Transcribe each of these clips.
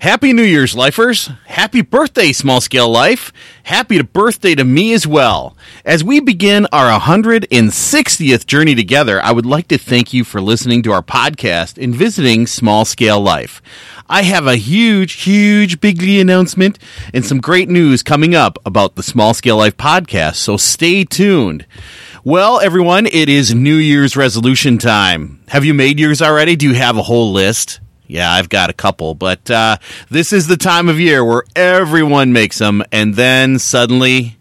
Happy New Year's, lifers. Happy birthday, Small Scale Life. Happy birthday to me as well. As we begin our 160th journey together, I would like to thank you for listening to our podcast and visiting Small Scale Life. I have a huge, huge bigly announcement and some great news coming up about the Small Scale Life podcast, so stay tuned. Well, everyone, it is New Year's resolution time. Have you made yours already? Do you have a whole list? Yeah, I've got a couple, but uh, this is the time of year where everyone makes them, and then suddenly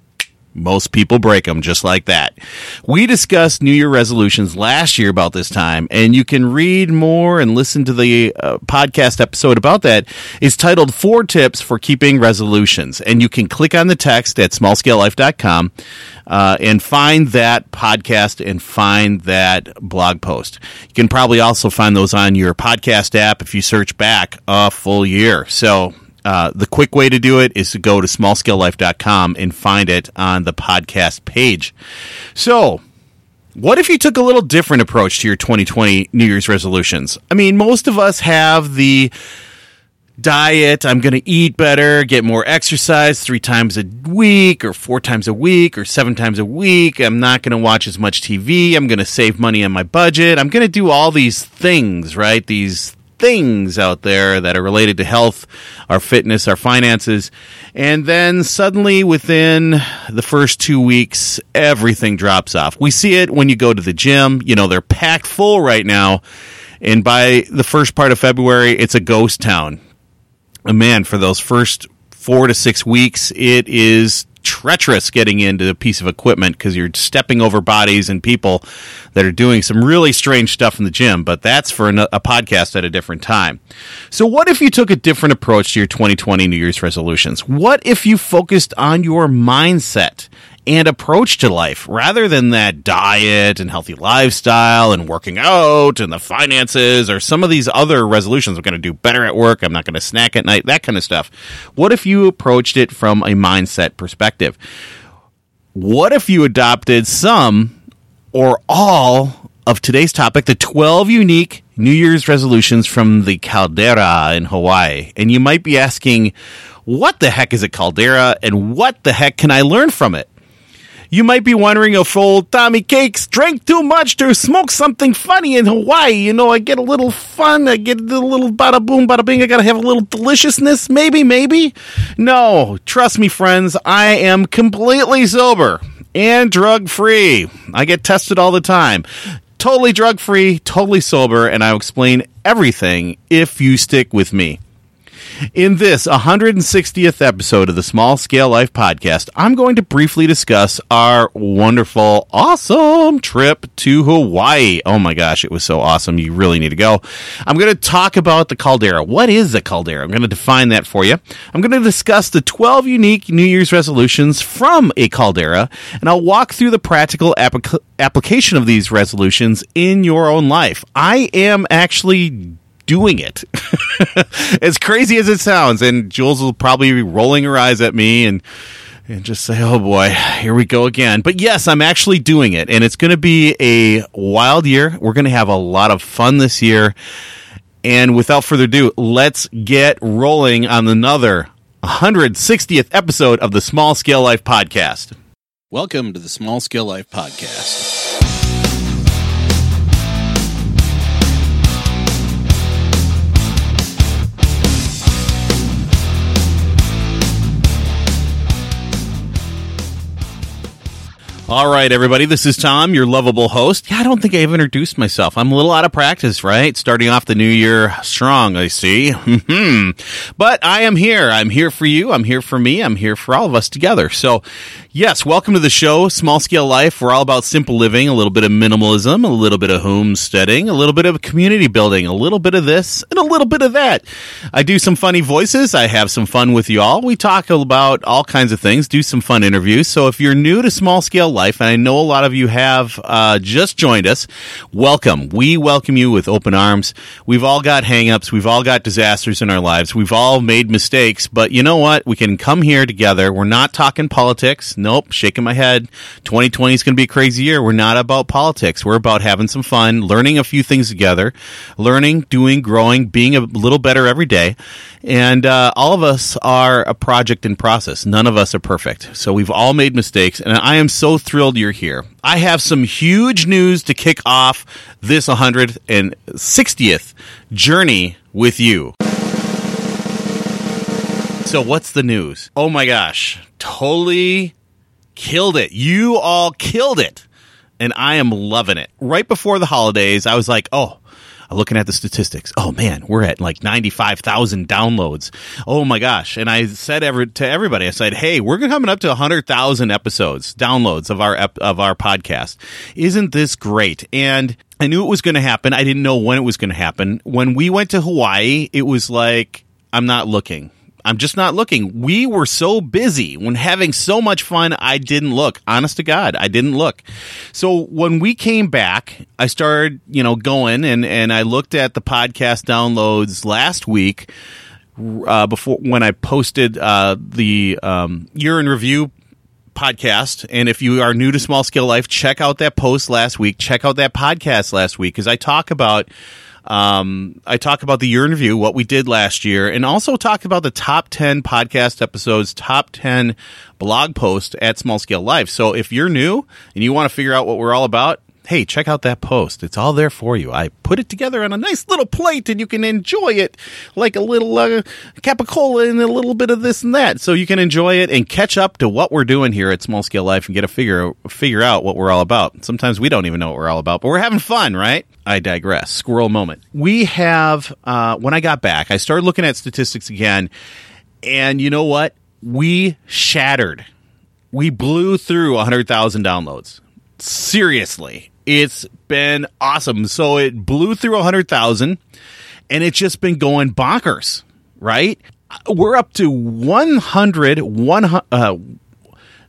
most people break them just like that. We discussed New Year resolutions last year about this time, and you can read more and listen to the uh, podcast episode about that. It's titled Four Tips for Keeping Resolutions. And you can click on the text at smallscalelife.com uh, and find that podcast and find that blog post. You can probably also find those on your podcast app if you search back a full year. So uh, the quick way to do it is to go to smallscalelife.com and find it on the podcast page. So, what if you took a little different approach to your 2020 New Year's resolutions? I mean, most of us have the diet, I'm going to eat better, get more exercise three times a week or four times a week or seven times a week. I'm not going to watch as much TV. I'm going to save money on my budget. I'm going to do all these things, right? These things out there that are related to health, our fitness, our finances. And then suddenly within the first two weeks, everything drops off. We see it when you go to the gym. You know, they're packed full right now. And by the first part of February, it's a ghost town. And man, for those first four to six weeks, it is treacherous getting into a piece of equipment because you're stepping over bodies and people that are doing some really strange stuff in the gym. But that's for a, podcast at a different time. So, what if you took a different approach to your 2020 New Year's resolutions? What if you focused on your mindset? And approach to life rather than that diet and healthy lifestyle and working out and the finances or some of these other resolutions. I'm going to do better at work. I'm not going to snack at night, that kind of stuff. What if you approached it from a mindset perspective? What if you adopted some or all of today's topic, the 12 unique New Year's resolutions from the caldera in Hawaii? And you might be asking, what the heck is a caldera and what the heck can I learn from it? You might be wondering if old Tommy Cakes drank too much to smoke something funny in Hawaii. You know, I get a little fun, I get a little bada boom, bada bing. I gotta have a little deliciousness. Maybe, maybe. No, trust me, friends, I am completely sober and drug free. I get tested all the time. Totally drug free, totally sober, and I'll explain everything if you stick with me. In this 160th episode of the Small Scale Life podcast, I'm going to briefly discuss our wonderful, awesome trip to Hawaii. Oh my gosh, it was so awesome. You really need to go. I'm going to talk about the caldera. What is a caldera? I'm going to define that for you. I'm going to discuss the 12 unique New Year's resolutions from a caldera, and I'll walk through the practical applic- application of these resolutions in your own life. I am actually doing it. as crazy as it sounds, and Jules will probably be rolling her eyes at me and and just say, "Oh boy, here we go again." But yes, I'm actually doing it, and it's going to be a wild year. We're going to have a lot of fun this year. And without further ado, let's get rolling on another 160th episode of the Small Scale Life podcast. Welcome to the Small Scale Life podcast. All right, everybody. This is Tom, your lovable host. Yeah, I don't think I've introduced myself. I'm a little out of practice, right? Starting off the new year strong, I see. Hmm. but I am here. I'm here for you. I'm here for me. I'm here for all of us together. So, yes, welcome to the show, Small Scale Life. We're all about simple living, a little bit of minimalism, a little bit of homesteading, a little bit of community building, a little bit of this, and a little bit of that. I do some funny voices. I have some fun with you all. We talk about all kinds of things, do some fun interviews. So, if you're new to Small Scale Life, life, and I know a lot of you have uh, just joined us. Welcome. We welcome you with open arms. We've all got hangups. We've all got disasters in our lives. We've all made mistakes, but you know what? We can come here together. We're not talking politics, Nope, shaking my head. 2020 is going to be a crazy year. We're not about politics. We're about having some fun, learning a few things together, learning, doing, growing, being a little better every day. And uh, all of us are a project in process. None of us are perfect. So we've all made mistakes. And I am so thrilled you're here. I have some huge news to kick off this 160th journey with you. So, what's the news? Oh my gosh, totally killed it. You all killed it. And I am loving it. Right before the holidays, I was like, oh, looking at the statistics. Oh man, we're at like 95,000 downloads. Oh my gosh. And I said every, to everybody, I said, Hey, we're coming up to 100,000 episodes, downloads of our, of our podcast. Isn't this great? And I knew it was going to happen. I didn't know when it was going to happen. When we went to Hawaii, it was like, I'm not looking. I'm just not looking. We were so busy when having so much fun, I didn't look. Honest to God, I didn't look. So when we came back, I started, you know, going and, and I looked at the podcast downloads last week. Uh, before when I posted uh, the um, year in review podcast. And if you are new to Small Scale Life, check out that post last week. Check out that podcast last week because I talk about um, I talk about the year in review, what we did last year, and also talk about the top 10 podcast episodes, top 10 blog posts at Small Scale Life. So if you're new and you want to figure out what we're all about, hey, check out that post. It's all there for you. I put it together on a nice little plate and you can enjoy it like a little uh, capicola and a little bit of this and that. So you can enjoy it and catch up to what we're doing here at Small Scale Life and get a figure figure out what we're all about. Sometimes we don't even know what we're all about, but we're having fun, right? I digress. Squirrel moment. We have uh, when I got back, I started looking at statistics again, and you know what? We shattered. We blew through 100,000 downloads. Seriously it's been awesome. So it blew through 100,000 and it's just been going bonkers, right? We're up to 100, 100 uh,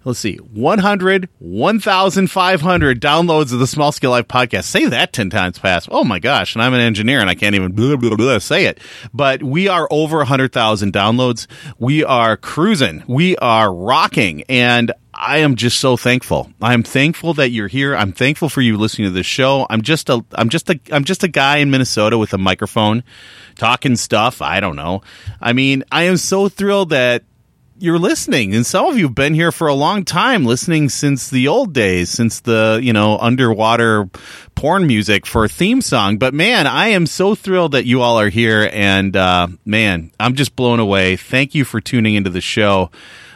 let's see, 100, 1,500 downloads of the Small Scale Life podcast. Say that 10 times fast. Oh my gosh. And I'm an engineer and I can't even blah, blah, blah, say it. But we are over 100,000 downloads. We are cruising. We are rocking. And I am just so thankful. I'm thankful that you're here. I'm thankful for you listening to this show. I'm just a I'm just a I'm just a guy in Minnesota with a microphone talking stuff. I don't know. I mean, I am so thrilled that you're listening and some of you have been here for a long time listening since the old days since the you know underwater porn music for a theme song but man i am so thrilled that you all are here and uh, man i'm just blown away thank you for tuning into the show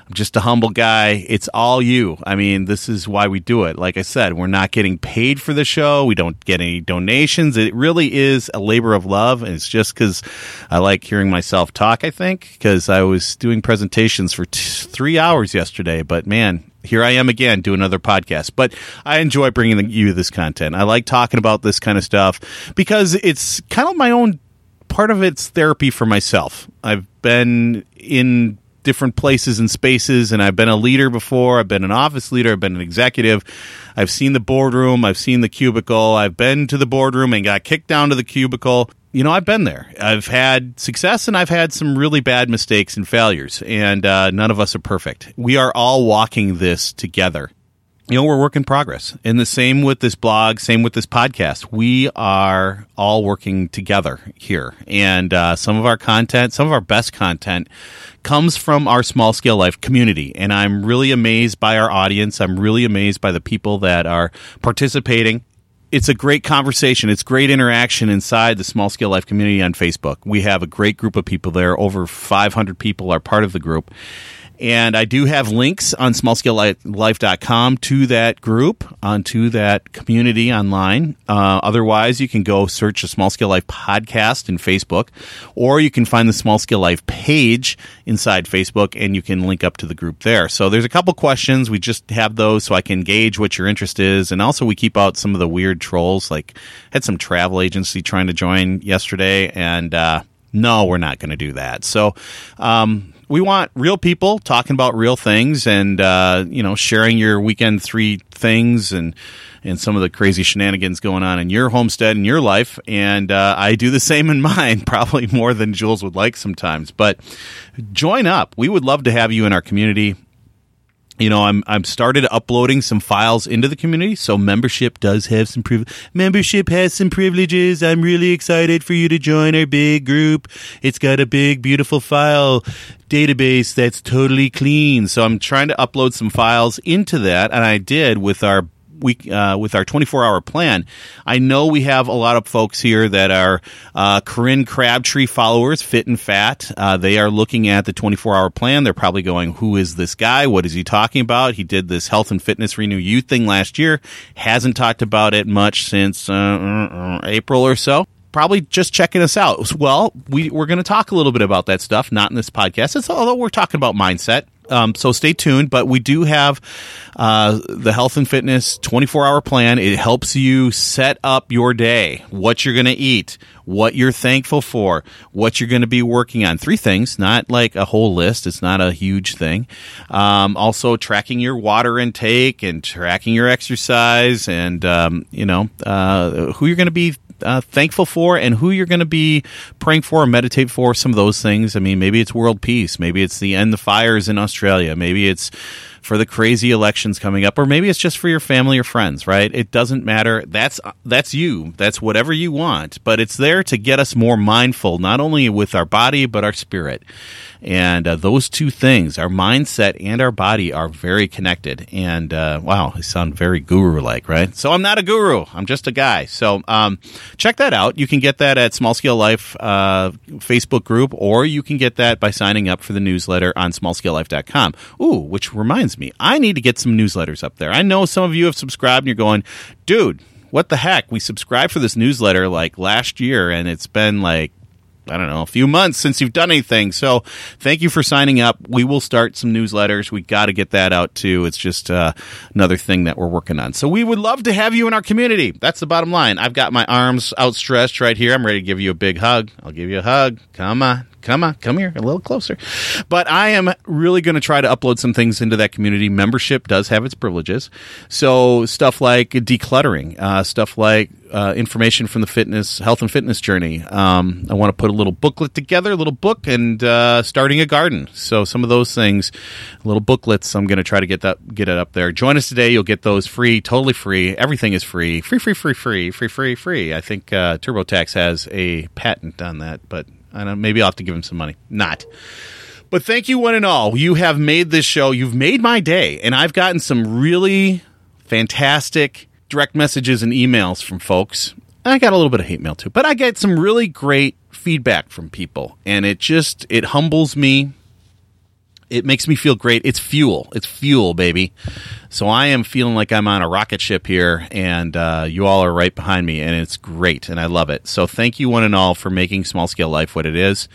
I'm just a humble guy. It's all you. I mean, this is why we do it. Like I said, we're not getting paid for the show. We don't get any donations. It really is a labor of love. And it's just because I like hearing myself talk, I think, because I was doing presentations for t- three hours yesterday. But man, here I am again doing another podcast. But I enjoy bringing you this content. I like talking about this kind of stuff because it's kind of my own part of it's therapy for myself. I've been in different places and spaces and I've been a leader before. I've been an office leader. I've been an executive. I've seen the boardroom. I've seen the cubicle. I've been to the boardroom and got kicked down to the cubicle. You know, I've been there. I've had success and I've had some really bad mistakes and failures, and uh, none of us are perfect. We are all walking this together you know, we're work in progress. And the same with this blog, same with this podcast. We are all working together here. And uh, some of our content, some of our best content comes from our small scale life community. And I'm really amazed by our audience. I'm really amazed by the people that are participating. It's a great conversation. It's great interaction inside the small scale life community on Facebook. We have a great group of people there. Over 500 people are part of the group and I do have links on smallscalelife.com to that group, onto that community online. Uh, otherwise, you can go search the Small Scale Life podcast in Facebook, or you can find the Small Scale Life page inside Facebook, and you can link up to the group there. So there's a couple questions. We just have those so I can gauge what your interest is, and also we keep out some of the weird trolls. Like had some travel agency trying to join yesterday, and uh, no, we're not going to do that. So. Um, we want real people talking about real things and uh, you know sharing your weekend three things and and some of the crazy shenanigans going on in your homestead and your life. And uh, i do the same in mine probably more than jules would like sometimes. But join up. We would love to have you in our community you know, I'm I'm started uploading some files into the community, so membership does have some priv- membership has some privileges. I'm really excited for you to join our big group. It's got a big, beautiful file database that's totally clean. So I'm trying to upload some files into that, and I did with our week uh, with our 24 hour plan. I know we have a lot of folks here that are uh, Corinne Crabtree followers, Phit-n-Phat. Uh, they are looking at the 24 hour plan. They're probably going, "Who is this guy? What is he talking about?" He did this health and fitness renew youth thing last year. Hasn't talked about it much since uh, uh, April or so probably just checking us out. Well, we, we're going to talk a little bit about that stuff, not in this podcast. It's, although we're talking about mindset. Um, so stay tuned, but we do have uh, the health and fitness 24 hour plan. It helps you set up your day, what you're going to eat, what you're thankful for, what you're going to be working on. Three things, not like a whole list. It's not a huge thing. Um, also, tracking your water intake and tracking your exercise, and um, you know uh, who you're going to be uh, thankful for and who you're going to be praying for or meditate for. Some of those things. I mean, maybe it's world peace. Maybe it's the end the fires in Australia. Maybe it's for the crazy elections coming up, or maybe it's just for your family or friends. Right? It doesn't matter. That's that's you. That's whatever you want. But it's there to get us more mindful, not only with our body but our spirit. And uh, those two things, our mindset and our body, are very connected. And uh, wow, I sound very guru like, right? So I'm not a guru. I'm just a guy. So um, check that out. You can get that at Small Scale Life uh, Facebook group, or you can get that by signing up for the newsletter on smallscalelife.com. Ooh, which reminds me, I need to get some newsletters up there. I know some of you have subscribed and you're going, dude, what the heck? We subscribed for this newsletter like last year, and it's been like I don't know, a few months since you've done anything. So thank you for signing up. We will start some newsletters. We got to get that out too. It's just uh, another thing that we're working on. So we would love to have you in our community. That's the bottom line. I've got my arms outstretched right here. I'm ready to give you a big hug. I'll give you a hug. Come on come on, come here a little closer. But I am really going to try to upload some things into that community. Membership does have its privileges. So stuff like decluttering, uh, stuff like uh, information from the fitness, health and fitness journey. Um, I want to put a little booklet together, a little book, and uh, starting a garden. So some of those things, little booklets. I'm going to try to get that, get it up there. Join us today. You'll get those free, totally free. Everything is free, free, free, free, free, free, free, free. I think uh, TurboTax has a patent on that, but I don't. Maybe I'll have to give him some money. Not. But thank you, one and all. You have made this show. You've made my day, and I've gotten some really fantastic direct messages and emails from folks. I got a little bit of hate mail too, but I get some really great feedback from people, and it just it humbles me it makes me feel great. It's fuel. It's fuel, baby. So I am feeling like I'm on a rocket ship here, and uh, you all are right behind me, and it's great, and I love it. So thank you, one and all, for making Small Scale Life what it is.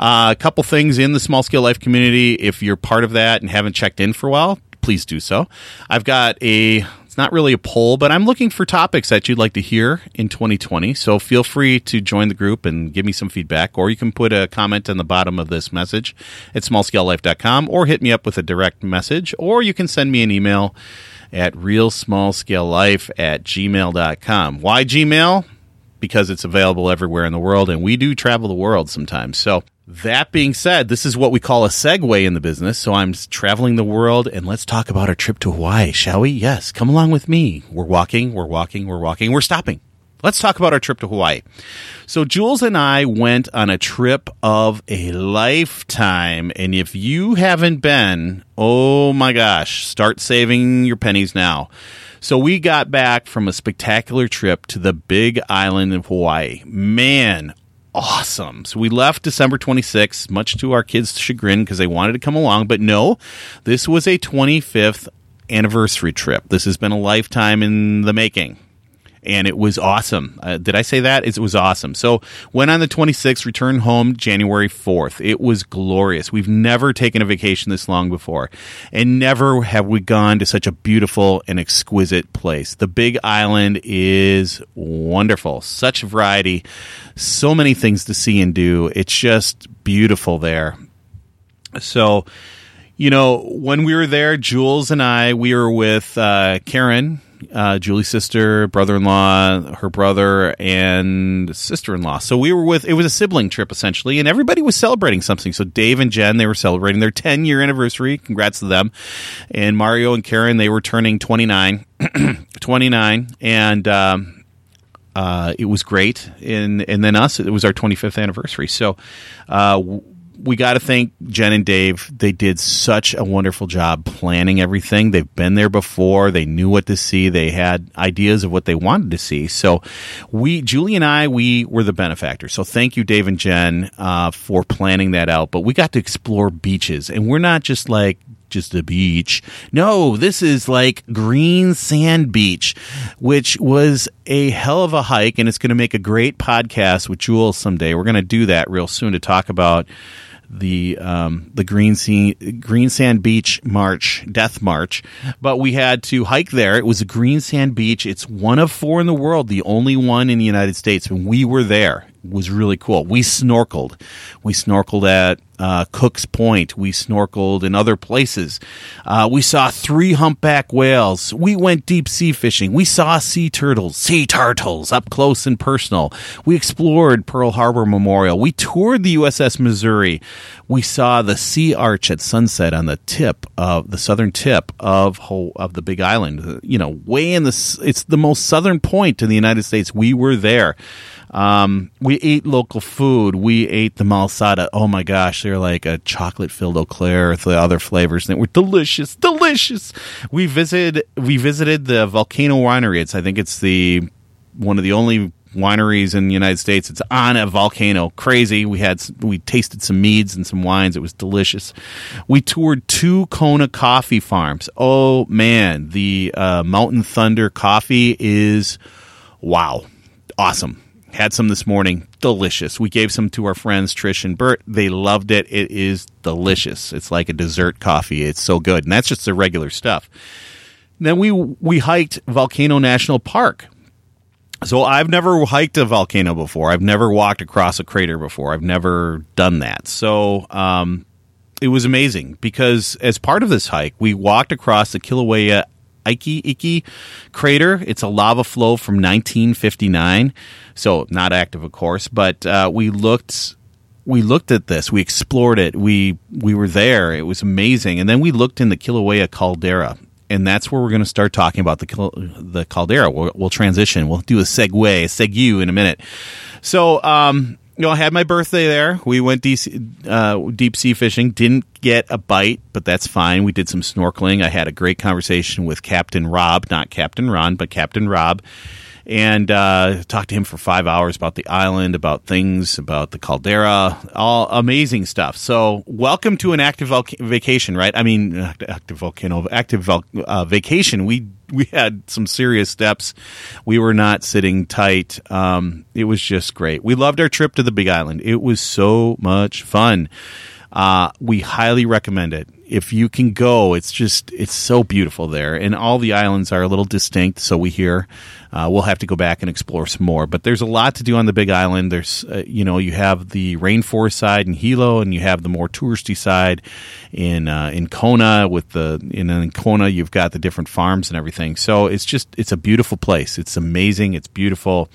Uh, a couple things in the Small Scale Life community. If you're part of that and haven't checked in for a while, please do so. I've got a it's not really a poll, but I'm looking for topics that you'd like to hear in 2020. So feel free to join the group and give me some feedback, or you can put a comment on the bottom of this message at smallscalelife.com, or hit me up with a direct message, or you can send me an email at realsmallscalelife at gmail.com. Why Gmail? Because it's available everywhere in the world, and we do travel the world sometimes. So that being said, this is what we call a segue in the business. So I'm traveling the world and let's talk about our trip to Hawaii, shall we? Yes, come along with me. We're walking, we're walking, we're walking, we're stopping. Let's talk about our trip to Hawaii. So Jules and I went on a trip of a lifetime. And if you haven't been, oh my gosh, start saving your pennies now. So we got back from a spectacular trip to the big island of Hawaii. Man, awesome. So we left December 26th, much to our kids' chagrin because they wanted to come along. But no, this was a 25th anniversary trip. This has been a lifetime in the making and it was awesome. Uh, did I say that? It was awesome. So went on the 26th, returned home January 4th. It was glorious. We've never taken a vacation this long before, and never have we gone to such a beautiful and exquisite place. The Big Island is wonderful. Such variety, so many things to see and do. It's just beautiful there. So you know, when we were there, Jules and I, we were with uh, Karen uh, Julie's sister, brother in law, her brother, and sister in law. So we were with, it was a sibling trip essentially, and everybody was celebrating something. So Dave and Jen, they were celebrating their 10 year anniversary. Congrats to them. And Mario and Karen, they were turning 29. 29. And, um, uh, it was great, and and then us. It was our 25th anniversary. So, uh, we got to thank Jen and Dave. They did such a wonderful job planning everything. They've been there before. They knew what to see. They had ideas of what they wanted to see. So we, Julie and I, we were the benefactors. So thank you, Dave and Jen, uh, for planning that out. But we got to explore beaches, and we're not just like just a beach. No, this is like Green Sand Beach, which was a hell of a hike, and it's going to make a great podcast with Jules someday. We're going to do that real soon to talk about the um, the Green Sea, Green Sand Beach March, Death March, but we had to hike there. It was a Green Sand Beach. It's one of four in the world, the only one in the United States, and we were there was really cool. We snorkeled. We snorkeled at uh, Cook's Point. We snorkeled in other places. Uh, we saw three humpback whales. We went deep sea fishing. We saw sea turtles, sea turtles up close and personal. We explored Pearl Harbor Memorial. We toured the USS Missouri. We saw the sea arch at sunset on the tip of the southern tip of of the Big Island. You know, way in the it's the most southern point in the United States. We were there. Um, we ate local food. We ate the malasada. Oh my gosh, they're like a chocolate filled eclair with the other flavors, they were delicious, delicious. We visited we visited the Volcano Winery. It's I think it's the one of the only wineries in the United States. It's on a volcano. Crazy. We had we tasted some meads and some wines. It was delicious. We toured two Kona coffee farms. Oh man, the uh, Mountain Thunder coffee is wow, awesome. Had some this morning. Delicious. We gave some to our friends Trish and Bert. They loved it. It is delicious. It's like a dessert coffee. It's so good. And that's just the regular stuff. Then we we hiked Volcano National Park. So I've never hiked a volcano before. I've never walked across a crater before. I've never done that. So um, it was amazing because as part of this hike, we walked across the Kilauea Iki Iki crater. It's a lava flow from 1959, so not active, of course. But uh, we looked we looked at this. We explored it. We we were there. It was amazing. And then we looked in the Kilauea caldera, and that's where we're going to start talking about the the caldera. We'll, we'll transition. We'll do a segue, a segue in a minute. So um, you know, I had my birthday there. We went deep, uh, deep sea fishing. Didn't get a bite, but that's fine. We did some snorkeling. I had a great conversation with Captain Rob, not Captain Ron, but Captain Rob, and uh, talked to him for five hours about the island, about things, about the caldera, all amazing stuff. So, welcome to an active vacation, right? I mean, active volcano, active uh, vacation. We we had some serious steps. We were not sitting tight. Um, it was just great. We loved our trip to the Big Island. It was so much fun. Uh, we highly recommend it. If you can go, it's just it's so beautiful there, and all the islands are a little distinct. So we hear uh, we'll have to go back and explore some more. But there's a lot to do on the Big Island. There's, uh, you know, you have the rainforest side in Hilo, and you have the more touristy side in uh, in Kona. With the in, in Kona, you've got the different farms and everything. So it's just it's a beautiful place. It's amazing. It's beautiful.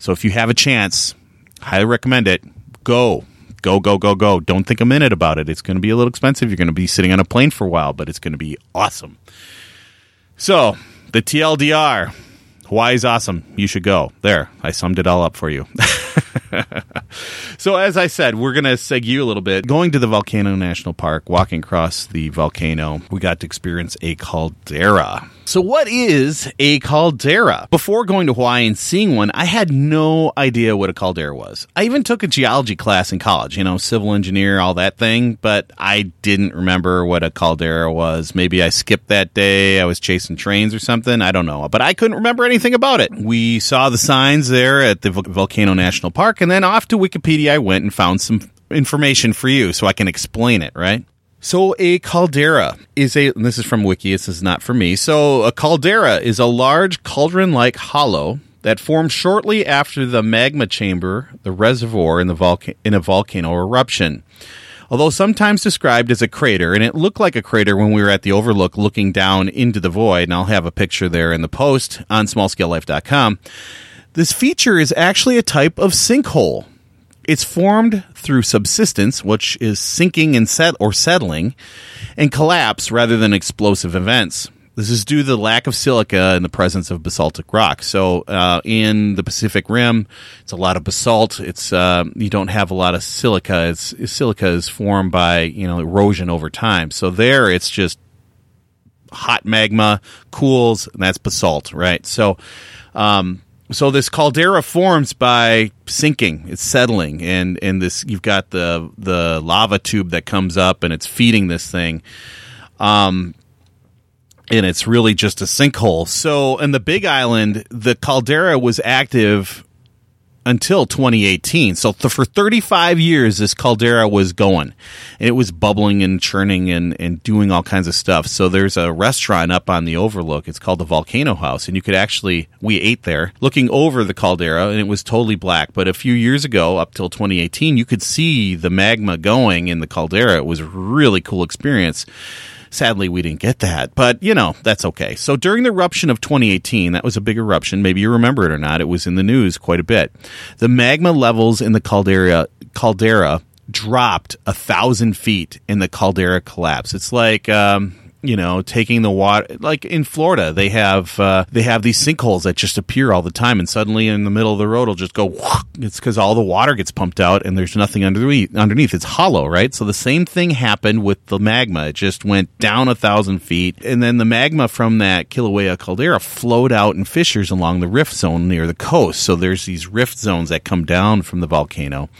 So if you have a chance, highly recommend it. Go go, go, go, go. Don't think a minute about it. It's going to be a little expensive. You're going to be sitting on a plane for a while, but it's going to be awesome. So, the TLDR Hawaii is awesome. You should go. There, I summed it all up for you. so, as I said, we're going to seg you a little bit. Going to the Volcano National Park, walking across the volcano, we got to experience a caldera. So, what is a caldera? Before going to Hawaii and seeing one, I had no idea what a caldera was. I even took a geology class in college, you know, civil engineer, all that thing, but I didn't remember what a caldera was. Maybe I skipped that day. I was chasing trains or something. I don't know. But I couldn't remember anything about it. We saw the signs there at the Volcano National Park, and then off to Wikipedia I went and found some information for you so I can explain it, right? So a caldera is a this is from wiki this is not for me. So a caldera is a large cauldron-like hollow that forms shortly after the magma chamber, the reservoir in the volca- in a volcano eruption. Although sometimes described as a crater, and it looked like a crater when we were at the overlook looking down into the void, and I'll have a picture there in the post on smallscalelife.com. This feature is actually a type of sinkhole. It's formed through subsidence, which is sinking and set or settling, and collapse rather than explosive events. This is due to the lack of silica in the presence of basaltic rock. So, uh, in the Pacific Rim, it's a lot of basalt. It's uh, you don't have a lot of silica. It's silica is formed by you know erosion over time. So there, it's just hot magma cools, and that's basalt, right? So, um, so this caldera forms by sinking. It's settling. And and this you've got the the lava tube that comes up and it's feeding this thing. Um and it's really just a sinkhole. So in the big island the caldera was active until 2018. So th- for 35 years, this caldera was going. And it was bubbling and churning and, and doing all kinds of stuff. So there's a restaurant up on the overlook. It's called the Volcano House. And you could actually, we ate there looking over the caldera and it was totally black. But a few years ago, up till 2018, you could see the magma going in the caldera. It was a really cool experience. Sadly, we didn't get that, but you know, that's okay. So during the eruption of 2018, that was a big eruption. Maybe you remember it or not. It was in the news quite a bit. The magma levels in the caldera, caldera dropped a thousand feet and the caldera collapsed. It's like, um, you know, taking the water. Like in Florida, they have uh, they have these sinkholes that just appear all the time, and suddenly in the middle of the road, it'll just go. It's because all the water gets pumped out, and there's nothing underneath. Underneath, it's hollow, right? So the same thing happened with the magma. It just went down a thousand feet, and then the magma from that Kilauea caldera flowed out in fissures along the rift zone near the coast. So there's these rift zones that come down from the volcano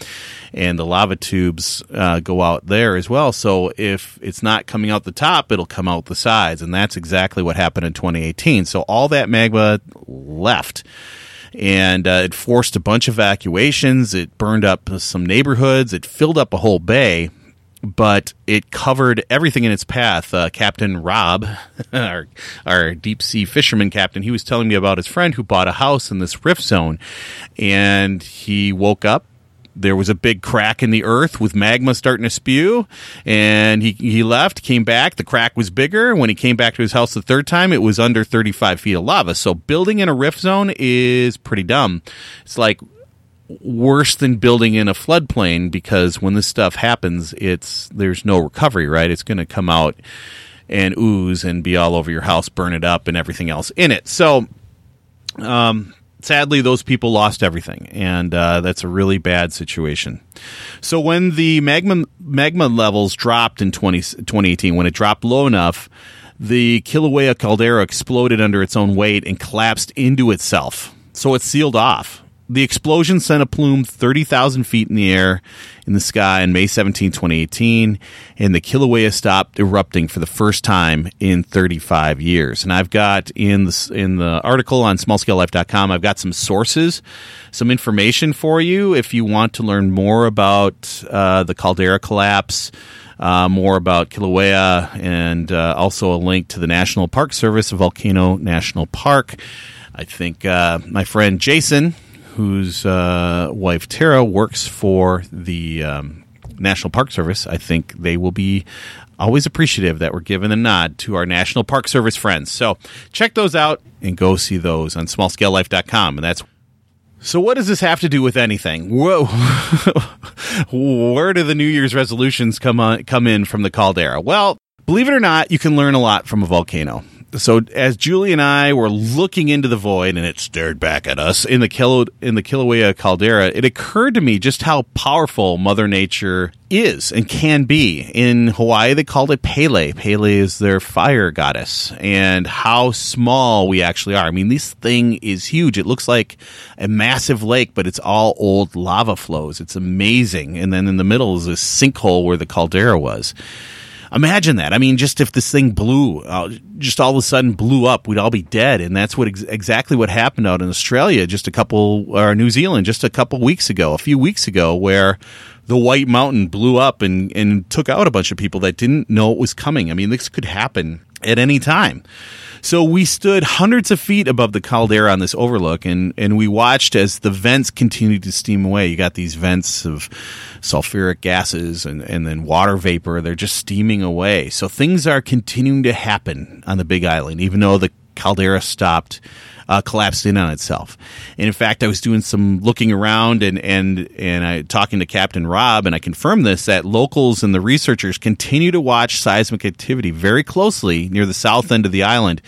and the lava tubes uh, go out there as well. So if it's not coming out the top, it'll come out the sides, and that's exactly what happened in 2018. So all that magma left. And uh, it forced a bunch of evacuations. It burned up some neighborhoods. It filled up a whole bay but it covered everything in its path. Uh, captain Rob, our, our deep sea fisherman captain, he was telling me about his friend who bought a house in this rift zone, and he woke up there was a big crack in the earth with magma starting to spew and he, he left came back. The crack was bigger. When he came back to his house the third time it was under 35 feet of lava. So building in a rift zone is pretty dumb. It's like worse than building in a floodplain because when this stuff happens it's there's no recovery right? It's going to come out and ooze and be all over your house burn it up and everything else in it. So um sadly, those people lost everything, and uh, that's a really bad situation. So when the magma magma levels dropped in 20, 2018, when it dropped low enough, the Kilauea caldera exploded under its own weight and collapsed into itself. So it sealed off. The explosion sent a plume 30,000 feet in the air in the sky on May 17, 2018, and the Kilauea stopped erupting for the first time in 35 years. And I've got in the, in the article on smallscalelife.com, I've got some sources, some information for you if you want to learn more about uh, the caldera collapse. Uh, more about Kilauea and uh, also a link to the National Park Service, Volcano National Park. I think uh, my friend Jason, whose uh, wife Tara works for the um, National Park Service, I think they will be always appreciative that we're giving a nod to our National Park Service friends. So check those out and go see those on smallscalelife.com. And that's so what does this have to do with anything? Whoa. Where do the New Year's resolutions come on come in from the caldera? Well, believe it or not, you can learn a lot from a volcano so as Julie and I were looking into the void and it stared back at us in the Kilo, in the Kilauea caldera, it occurred to me just how powerful Mother Nature is and can be. In Hawaii, they called it Pele. Pele is their fire goddess, and how small we actually are. I mean, this thing is huge. It looks like a massive lake, but it's all old lava flows. It's amazing. And then in the middle is this sinkhole where the caldera was. Imagine that. I mean, just if this thing blew, uh, just all of a sudden blew up, we'd all be dead. And that's what ex- exactly what happened out in Australia just a couple, or New Zealand just a couple weeks ago, a few weeks ago, where the White Mountain blew up and, and took out a bunch of people that didn't know it was coming. I mean, this could happen at any time. So we stood hundreds of feet above the caldera on this overlook, and, and we watched as the vents continued to steam away. You got these vents of sulfuric gases and, and then water vapor. They're just steaming away. So things are continuing to happen on the Big Island, even though the caldera stopped uh, collapsed in on itself. And in fact, I was doing some looking around and and and I talking to Captain Rob, and I confirmed this that locals and the researchers continue to watch seismic activity very closely near the south end of the island.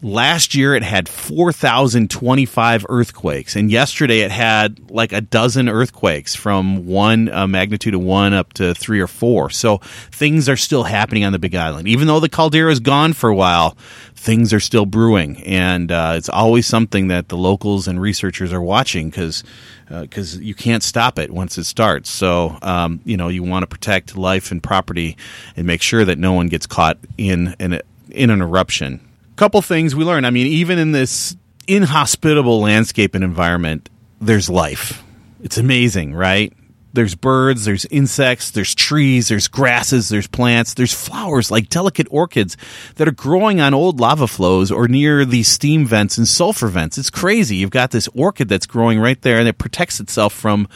Last year it had 4,025 earthquakes, and yesterday it had like a dozen earthquakes from one uh, magnitude of one up to three or four. So things are still happening on the Big Island. Even though the caldera is gone for a while, things are still brewing, and uh, it's always something that the locals and researchers are watching because because uh, you can't stop it once it starts. So um, you know you want to protect life and property and make sure that no one gets caught in an in an eruption couple things we learned. I mean, even in this inhospitable landscape and environment, there's life. It's amazing, right? There's birds, there's insects, there's trees, there's grasses, there's plants, there's flowers like delicate orchids that are growing on old lava flows or near these steam vents and sulfur vents. It's crazy. You've got this orchid that's growing right there and it protects itself from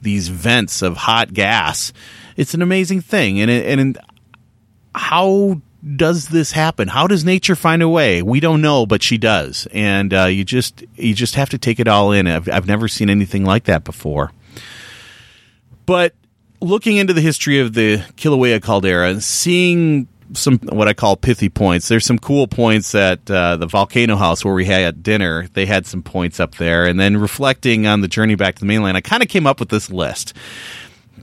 these vents of hot gas. It's an amazing thing. And, and how does this happen? How does nature find a way? We don't know, but she does, and uh, you just you just have to take it all in. I've, I've never seen anything like that before. But looking into the history of the Kilauea caldera and seeing some what I call pithy points. There's some cool points at uh, the volcano house where we had dinner. They had some points up there, and then reflecting on the journey back to the mainland, I kind of came up with this list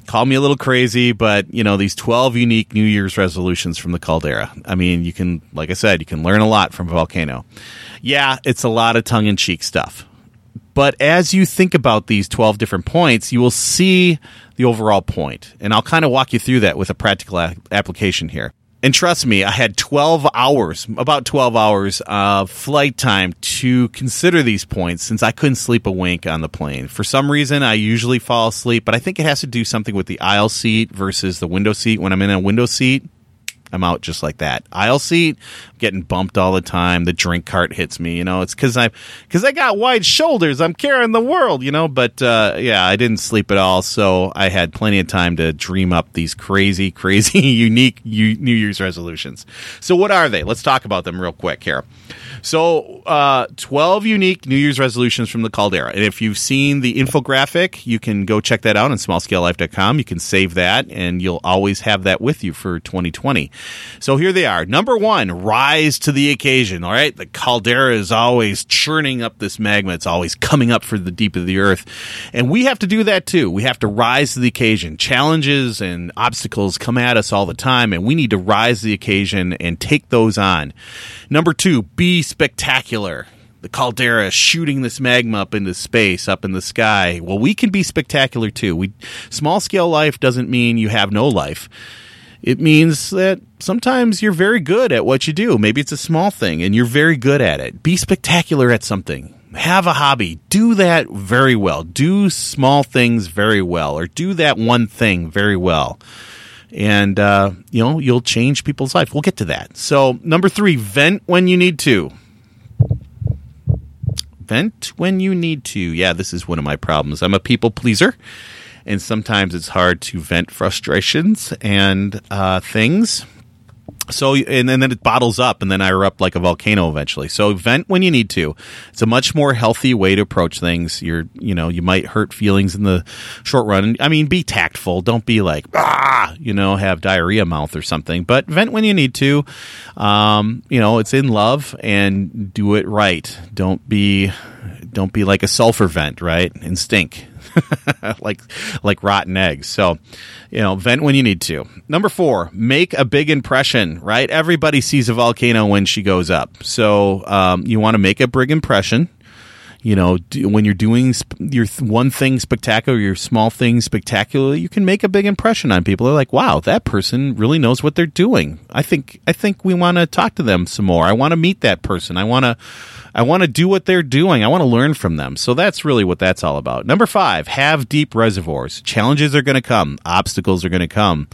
call me a little crazy, but you know, these 12 unique New Year's resolutions from the caldera. I mean, you can, like I said, you can learn a lot from a volcano. Yeah, it's a lot of tongue in cheek stuff. But as you think about these 12 different points, you will see the overall point. And I'll kind of walk you through that with a practical a- application here. And trust me, I had 12 hours, about 12 hours of flight time to consider these points since I couldn't sleep a wink on the plane. For some reason, I usually fall asleep, but I think it has to do something with the aisle seat versus the window seat. When I'm in a window seat, I'm out just like that. Aisle seat, getting bumped all the time. The drink cart hits me. You know, it's because I because I got wide shoulders. I'm carrying the world. You know, but uh, yeah, I didn't sleep at all, so I had plenty of time to dream up these crazy, crazy, unique New Year's resolutions. So what are they? Let's talk about them real quick here. So, uh, 12 unique New Year's resolutions from the Caldera. And if you've seen the infographic, you can go check that out on smallscalelife.com. You can save that, and you'll always have that with you for 2020. So here they are. Number one, rise to the occasion. All right. The caldera is always churning up this magma. It's always coming up for the deep of the earth. And we have to do that too. We have to rise to the occasion. Challenges and obstacles come at us all the time, and we need to rise to the occasion and take those on. Number two, be spectacular the caldera shooting this magma up into space, up in the sky. Well, we can be spectacular too. We small scale life doesn't mean you have no life it means that sometimes you're very good at what you do. Maybe it's a small thing and you're very good at it. Be spectacular at something. Have a hobby. Do that very well. Do small things very well, or do that one thing very well. And, uh, you know, you'll change people's life. We'll get to that. So, number three, vent when you need to. Vent when you need to. Yeah, this is one of my problems. I'm a people pleaser and sometimes it's hard to vent frustrations and uh, things. So and, and, then it bottles up, and then I erupt like a volcano eventually. So vent when you need to. It's a much more healthy way to approach things. You're, you know, you might hurt feelings in the short run. I mean, be tactful. Don't be like ah, you know, have diarrhea mouth or something. But vent when you need to. Um, you know, it's in love and do it right. Don't be, don't be like a sulfur vent, right? And stink. like like rotten eggs. So, you know, vent when you need to. Number four, make a big impression. Right, everybody sees a volcano when she goes up. So um, you want to make a big impression you know, do, when you're doing sp- your th- one thing spectacular, your small thing spectacular, you can make a big impression on people. They're like, "Wow, that person really knows what they're doing." I think I think we want to talk to them some more. I want to meet that person. I want to I want to do what they're doing. I want to learn from them. So that's really what that's all about. Number 5, have deep reservoirs. Challenges are going to come, obstacles are going to come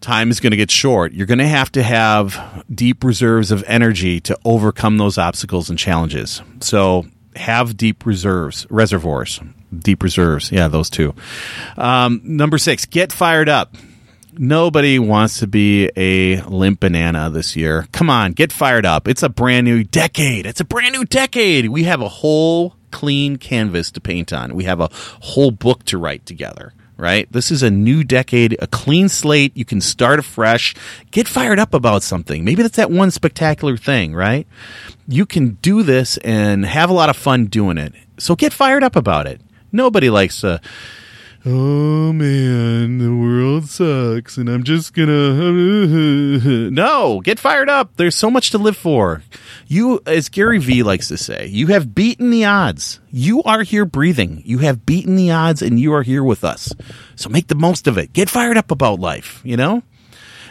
time is going to get short. You're going to have to have deep reserves of energy to overcome those obstacles and challenges. So have deep reserves, reservoirs, deep reserves. Yeah, those two. Um, number six, get fired up. Nobody wants to be a limp banana this year. Come on, get fired up. It's a brand new decade. It's a brand new decade. We have a whole clean canvas to paint on. We have a whole book to write together right? This is a new decade, a clean slate. You can start afresh. Get fired up about something. Maybe that's that one spectacular thing, right? You can do this and have a lot of fun doing it. So get fired up about it. Nobody likes to oh man, the world sucks and I'm just gonna. no, get fired up. There's so much to live for. You, as Gary Vee likes to say, you have beaten the odds. You are here breathing. You have beaten the odds and you are here with us. So make the most of it. Get fired up about life, you know?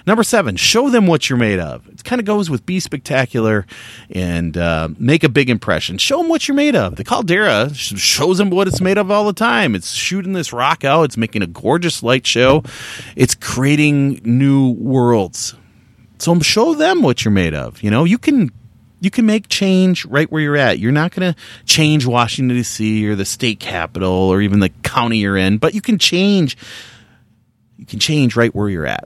Number seven, show them what you're made of. It kind of goes with be spectacular and uh, make a big impression. Show them what you're made of. The Caldera shows them what it's made of all the time. It's shooting this rock out. It's making a gorgeous light show. It's creating new worlds. So show them what you're made of. You know, you can you can make change right where you're at. You're not going to change Washington D.C. or the state capital or even the county you're in, but you can change. You can change right where you're at.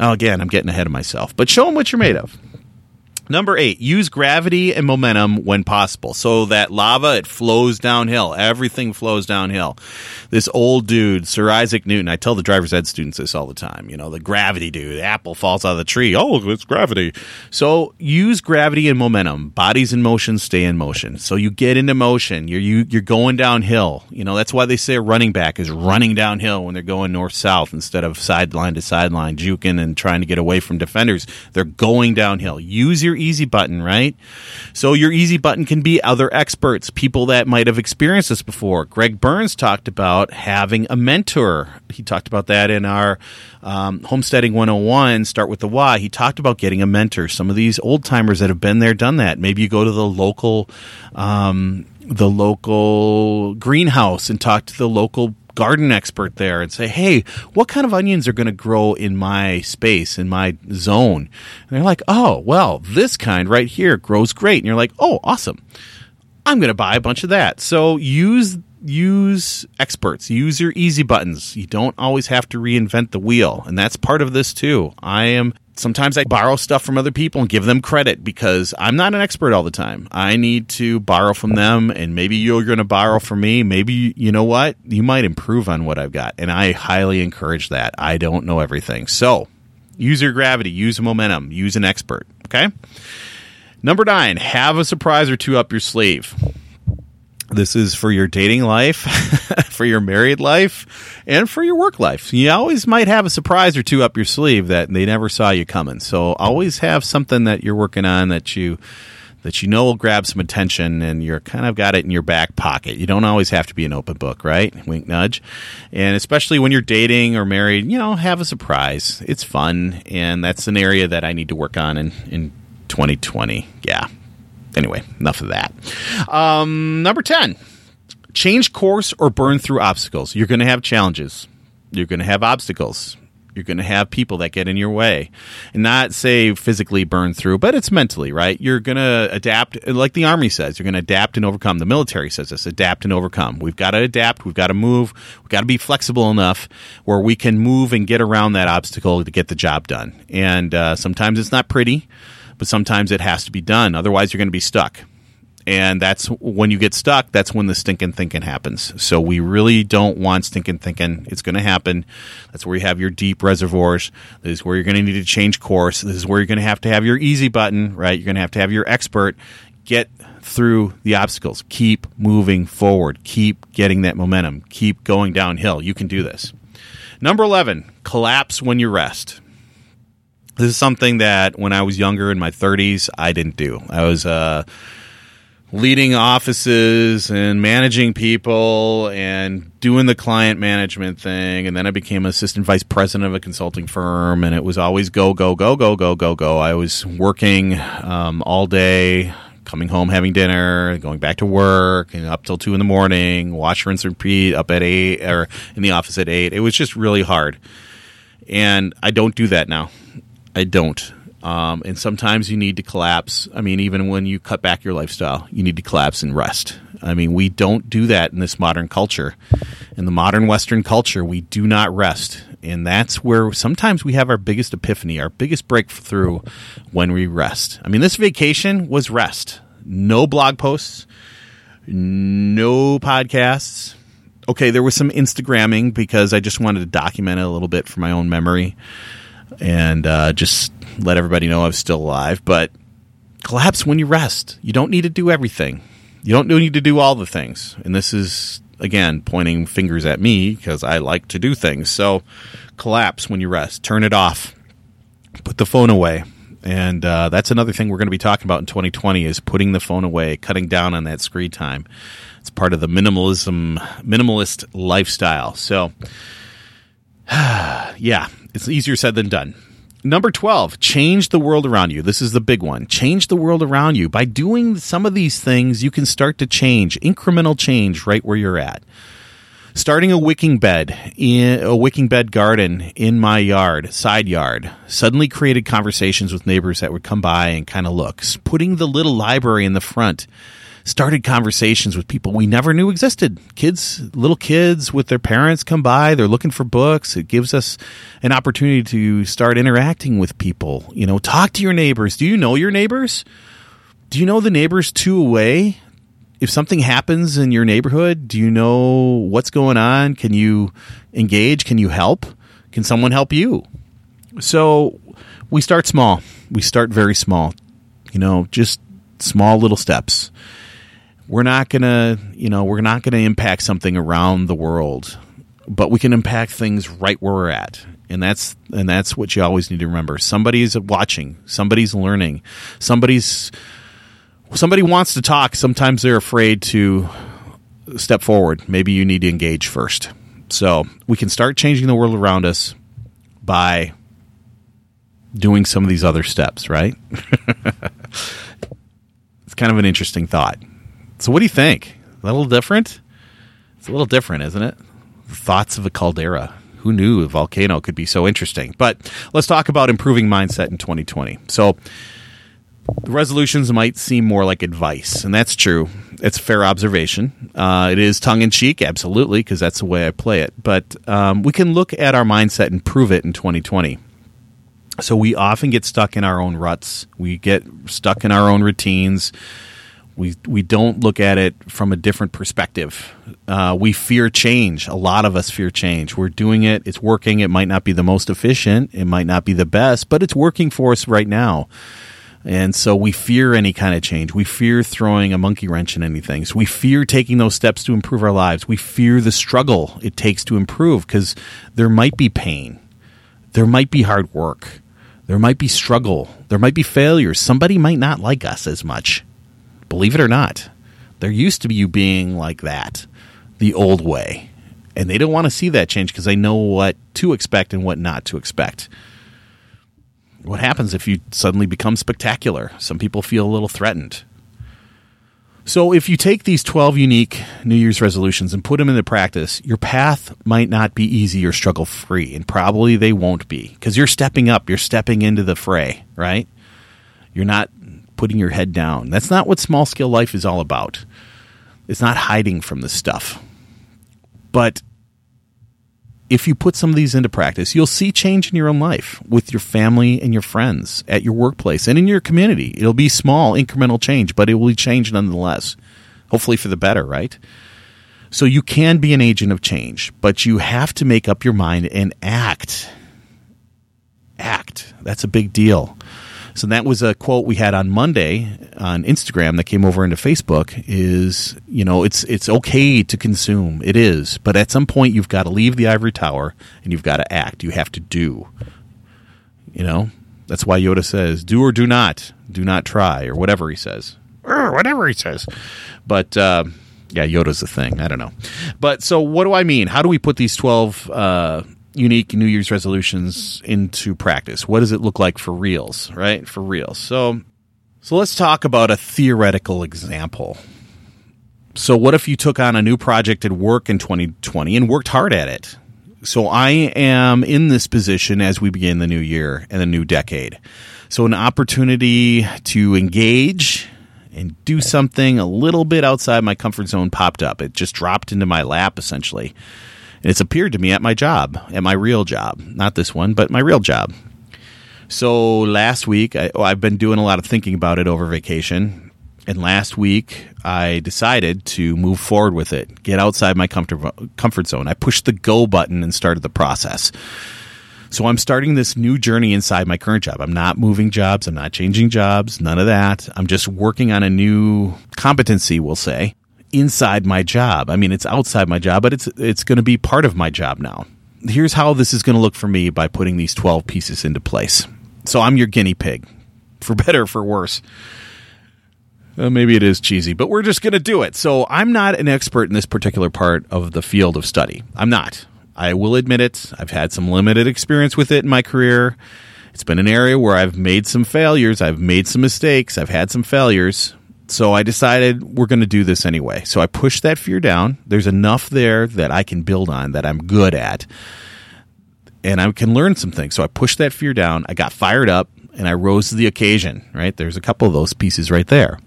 Oh, again, I'm getting ahead of myself. But show them what you're made of. Number eight, use gravity and momentum when possible. So that lava, it flows downhill. Everything flows downhill. This old dude, Sir Isaac Newton, I tell the driver's ed students this all the time. You know, the gravity dude, the apple falls out of the tree. Oh, it's gravity. So use gravity and momentum. Bodies in motion stay in motion. So you get into motion. You're, you, you're going downhill. You know, that's why they say a running back is running downhill when they're going north south instead of sideline to sideline, juking and trying to get away from defenders. They're going downhill. Use your easy button, right? So your easy button can be other experts, people that might have experienced this before. Greg Burns talked about having a mentor. He talked about that in our um, Homesteading 101, Start with the Why. He talked about getting a mentor. Some of these old timers that have been there, done that. Maybe you go to the local. Um, the local greenhouse and talk to the local garden expert there and say, hey, what kind of onions are going to grow in my space, in my zone? And they're like, oh, well, this kind right here grows great. And you're like, oh, awesome. I'm going to buy a bunch of that. So use use experts use your easy buttons you don't always have to reinvent the wheel and that's part of this too i am sometimes I borrow stuff from other people and give them credit because I'm not an expert all the time. I need to borrow from them, and maybe you're going to borrow from me. Maybe, you know what? You might improve on what I've got. And I highly encourage that. I don't know everything. So use your gravity, use momentum, use an expert. Okay. Number nine, have a surprise or two up your sleeve. This is for your dating life, for your married life, and for your work life. You always might have a surprise or two up your sleeve that they never saw you coming. So always have something that you're working on that you that you know will grab some attention and you're kind of got it in your back pocket. You don't always have to be an open book, right? Wink nudge. And especially when you're dating or married, you know, have a surprise. It's fun and that's an area that I need to work on in in 2020. Yeah anyway, enough of that. Um, number 10, change course or burn through obstacles. You're going to have challenges, you're going to have obstacles. You're going to have people that get in your way, and not say physically burn through, but it's mentally right. You're going to adapt, like the army says. You're going to adapt and overcome. The military says this: adapt and overcome. We've got to adapt. We've got to move. We've got to be flexible enough where we can move and get around that obstacle to get the job done. And uh, sometimes it's not pretty but sometimes it has to be done. Otherwise, you're going to be stuck. And that's when you get stuck, that's when the stinking thinking happens. So we really don't want stinking thinking. It's going to happen. That's where you have your deep reservoirs. This is where you're going to need to change course. This is where you're going to have to have your easy button, right? You're going to have to have your expert get through the obstacles. Keep moving forward. Keep getting that momentum. Keep going downhill. You can do this. Number 11, collapse when you rest. This is something that when I was younger in my 30s, I didn't do. I was uh, leading offices and managing people and doing the client management thing. And then I became assistant vice president of a consulting firm. And it was always go, go, go, go, go, go, go. I was working um, all day, coming home, having dinner, going back to work, and up till two in the morning, wash, rinse, repeat, up at eight or in the office at eight. It was just really hard And I don't do that now. I don't. Um, and sometimes you need to collapse. I mean, even when you cut back your lifestyle, you need to collapse and rest. I mean, we don't do that in this modern culture. In the modern Western culture, we do not rest. And that's where sometimes we have our biggest epiphany, our biggest breakthrough when we rest. I mean, this vacation was rest. No blog posts, no podcasts. Okay, there was some Instagramming because I just wanted to document it a little bit for my own memory and uh, just let everybody know I'm still alive. But collapse when you rest. You don't need to do everything. You don't need to do all the things. And this is again pointing fingers at me because I like to do things. So collapse when you rest. Turn it off. Put the phone away. And uh, that's another thing we're going to be talking about in 2020 is putting the phone away, cutting down on that screen time. It's part of the minimalism minimalist lifestyle. So yeah, it's easier said than done. Number 12, change the world around you. This is the big one. Change the world around you. By doing some of these things, you can start to change, incremental change right where you're at. Starting a wicking bed in a wicking bed garden in my yard, side yard, suddenly created conversations with neighbors that would come by and kind of look. Putting the little library in the front started conversations with people we never knew existed. Kids, little kids with their parents come by, they're looking for books. It gives us an opportunity to start interacting with people. You know, talk to your neighbors. Do you know your neighbors? Do you know the neighbors two away? If something happens in your neighborhood, do you know what's going on? Can you engage? Can you help? Can someone help you? So we start small. We start very small. You know, just small little steps we're not going to, you know, we're not going to impact something around the world, but we can impact things right where we're at. And that's and that's what you always need to remember. Somebody's watching, somebody's learning, somebody's somebody wants to talk, sometimes they're afraid to step forward. Maybe you need to engage first. So, we can start changing the world around us by doing some of these other steps, right? it's kind of an interesting thought. So, what do you think? A little different? It's a little different, isn't it? Thoughts of a caldera. Who knew a volcano could be so interesting? But let's talk about improving mindset in 2020. So, the resolutions might seem more like advice, and that's true. It's a fair observation. Uh, it is tongue in cheek, absolutely, because that's the way I play it. But um, we can look at our mindset and prove it in 2020. So we often get stuck in our own ruts. We get stuck in our own routines we we don't look at it from a different perspective. Uh, we fear change. A lot of us fear change. We're doing it. It's working. It might not be the most efficient. It might not be the best, but it's working for us right now. And so we fear any kind of change. We fear throwing a monkey wrench in anything. So we fear taking those steps to improve our lives. We fear the struggle it takes to improve because there might be pain. There might be hard work. There might be struggle. There might be failure. Somebody might not like us as much. Believe it or not, there used to be you being like that, the old way. And they don't want to see that change because they know what to expect and what not to expect. What happens if you suddenly become spectacular? Some people feel a little threatened. So, if you take these 12 unique New Year's resolutions and put them into practice, your path might not be easy or struggle free, and probably they won't be because you're stepping up, you're stepping into the fray, right? You're not putting your head down. That's not what small scale life is all about. It's not hiding from the stuff. But if you put some of these into practice, you'll see change in your own life with your family and your friends, at your workplace, and in your community. It'll be small, incremental change, but it will be change nonetheless. Hopefully for the better, right? So you can be an agent of change, but you have to make up your mind and act. Act. That's a big deal. So that was a quote we had on Monday on Instagram that came over into Facebook is, you know, it's it's okay to consume. It is, but at some point you've got to leave the ivory tower and you've got to act. You have to do. You know? That's why Yoda says, "Do or do not. Do not try," or whatever he says. Or whatever he says. But uh, yeah, Yoda's the thing. I don't know. But so what do I mean? How do we put these 12 uh, unique New Year's resolutions into practice? What does it look like for reals, right? For reals. So, so let's talk about a theoretical example. So, what if you took on a new project at work in 2020 and worked hard at it? So I am in this position as we begin the new year and the new decade. So an opportunity to engage and do something a little bit outside my comfort zone popped up. It just dropped into my lap essentially. And it's appeared to me at my job, at my real job. Not this one, but my real job. So last week, I, oh, I've been doing a lot of thinking about it over vacation. And last week, I decided to move forward with it, get outside my comfort, comfort zone. I pushed the go button and started the process. So I'm starting this new journey inside my current job. I'm not moving jobs. I'm not changing jobs. None of that. I'm just working on a new competency, we'll say, inside my job. I mean, it's outside my job, but it's it's going to be part of my job now. Here's how this is going to look for me by putting these 12 pieces into place. So I'm your guinea pig, for better or for worse. Uh, maybe it is cheesy, but we're just going to do it. So I'm not an expert in this particular part of the field of study. I'm not. I will admit it. I've had some limited experience with it in my career. It's been an area where I've made some failures. I've made some mistakes. I've had some failures. So I decided we're going to do this anyway. So I pushed that fear down. There's enough there that I can build on that I'm good at. And I can learn some things. So I pushed that fear down. I got fired up and I rose to the occasion, right? There's a couple of those pieces right there.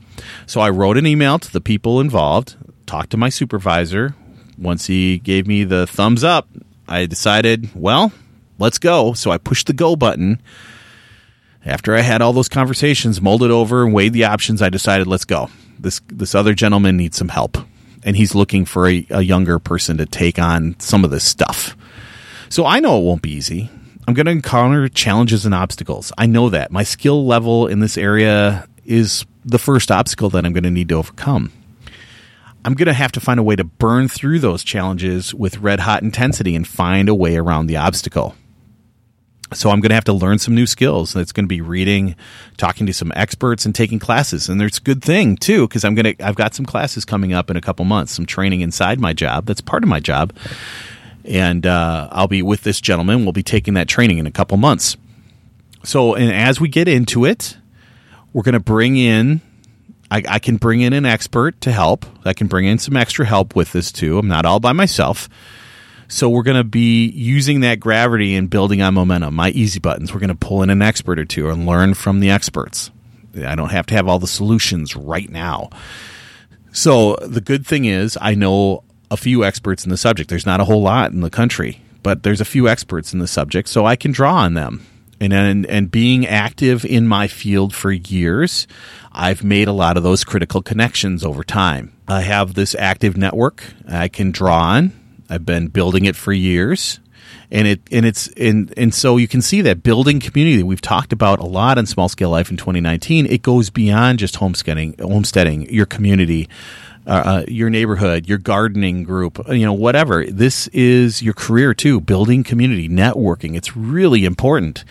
So I wrote an email to the people involved, talked to my supervisor. Once he gave me the thumbs up, I decided, well, let's go. So I pushed the go button after I had all those conversations, mulled it over, and weighed the options, I decided, let's go. This this other gentleman needs some help, and he's looking for a, a younger person to take on some of this stuff. So I know it won't be easy. I'm going to encounter challenges and obstacles. I know that my skill level in this area is the first obstacle that I'm going to need to overcome. I'm going to have to find a way to burn through those challenges with red hot intensity and find a way around the obstacle so I'm going to have to learn some new skills. It's going to be reading, talking to some experts, and taking classes. And there's a good thing too because I'm going to I've got some classes coming up in a couple months, some training inside my job. That's part of my job, and uh, I'll be with this gentleman. We'll be taking that training in a couple months. So, and as we get into it, we're going to bring in. I, I can bring in an expert to help. I can bring in some extra help with this too. I'm not all by myself so we're going to be using that gravity and building on momentum. My easy buttons, we're going to pull in an expert or two and learn from the experts. I don't have to have all the solutions right now. So the good thing is I know a few experts in the subject. There's not a whole lot in the country, but there's a few experts in the subject, so I can draw on them. And, and and being active in my field for years, I've made a lot of those critical connections over time. I have this active network I can draw on I've been building it for years. And it and it's and and so you can see that building community we've talked about a lot in small scale life in 2019. It goes beyond just homesteading, homesteading your community, uh, uh, your neighborhood, your gardening group, you know, whatever. This is your career too. Building community, networking. It's really important.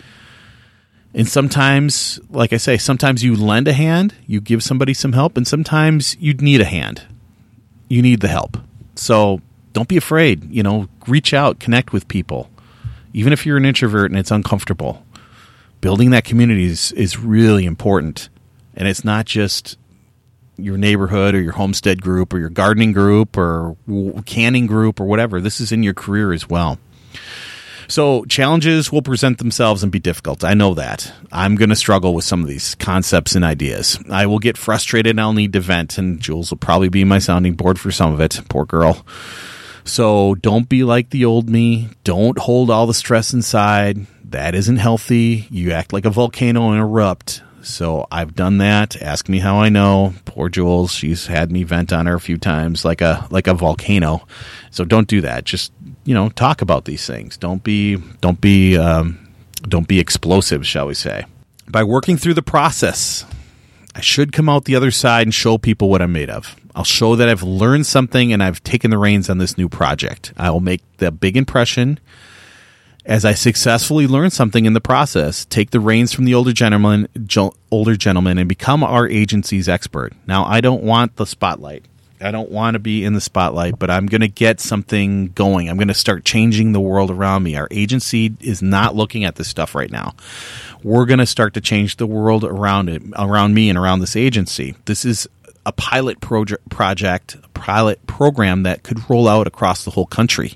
And sometimes, like I say, sometimes you lend a hand, you give somebody some help, and sometimes you need a hand. You need the help. So don't be afraid. You know, reach out, connect with people, even if you're an introvert and it's uncomfortable. Building that community is, is really important. And it's not just your neighborhood or your homestead group or your gardening group or canning group or whatever. This is in your career as well. So challenges will present themselves and be difficult. I know that. I'm going to struggle with some of these concepts and ideas. I will get frustrated and I'll need to vent, and Jules will probably be my sounding board for some of it. Poor girl. So don't be like the old me. Don't hold all the stress inside. That isn't healthy. You act like a volcano and erupt. So I've done that. Ask me how I know. Poor Jules, she's had me vent on her a few times like a like a volcano. So don't do that. Just you know, talk about these things. Don't be don't be um, don't be explosive, shall we say? By working through the process, I should come out the other side and show people what I'm made of. I'll show that I've learned something and I've taken the reins on this new project. I will make the big impression as I successfully learn something in the process. Take the reins from the older gentleman, older gentleman, and become our agency's expert. Now, I don't want the spotlight. I don't want to be in the spotlight, but I'm going to get something going. I'm going to start changing the world around me. Our agency is not looking at this stuff right now. We're going to start to change the world around it, around me, and around this agency. This is a pilot project, a pilot program that could roll out across the whole country.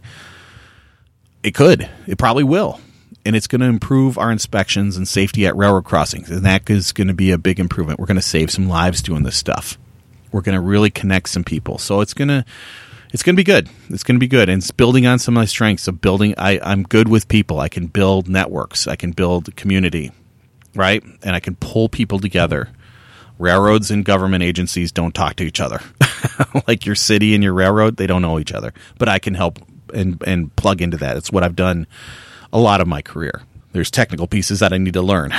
It could. It probably will. And it's going to improve our inspections and safety at railroad crossings. And that is going to be a big improvement. We're going to save some lives doing this stuff. We're going to really connect some people. So it's going to it's going to be good. It's going to be good. And it's building on some of my strengths of building. I, I'm good with people. I can build networks. I can build community, right? And I can pull people together. Railroads and government agencies don't talk to each other. like your city and your railroad, they don't know each other. But I can help and, and plug into that. It's what I've done a lot of my career. There's technical pieces that I need to learn.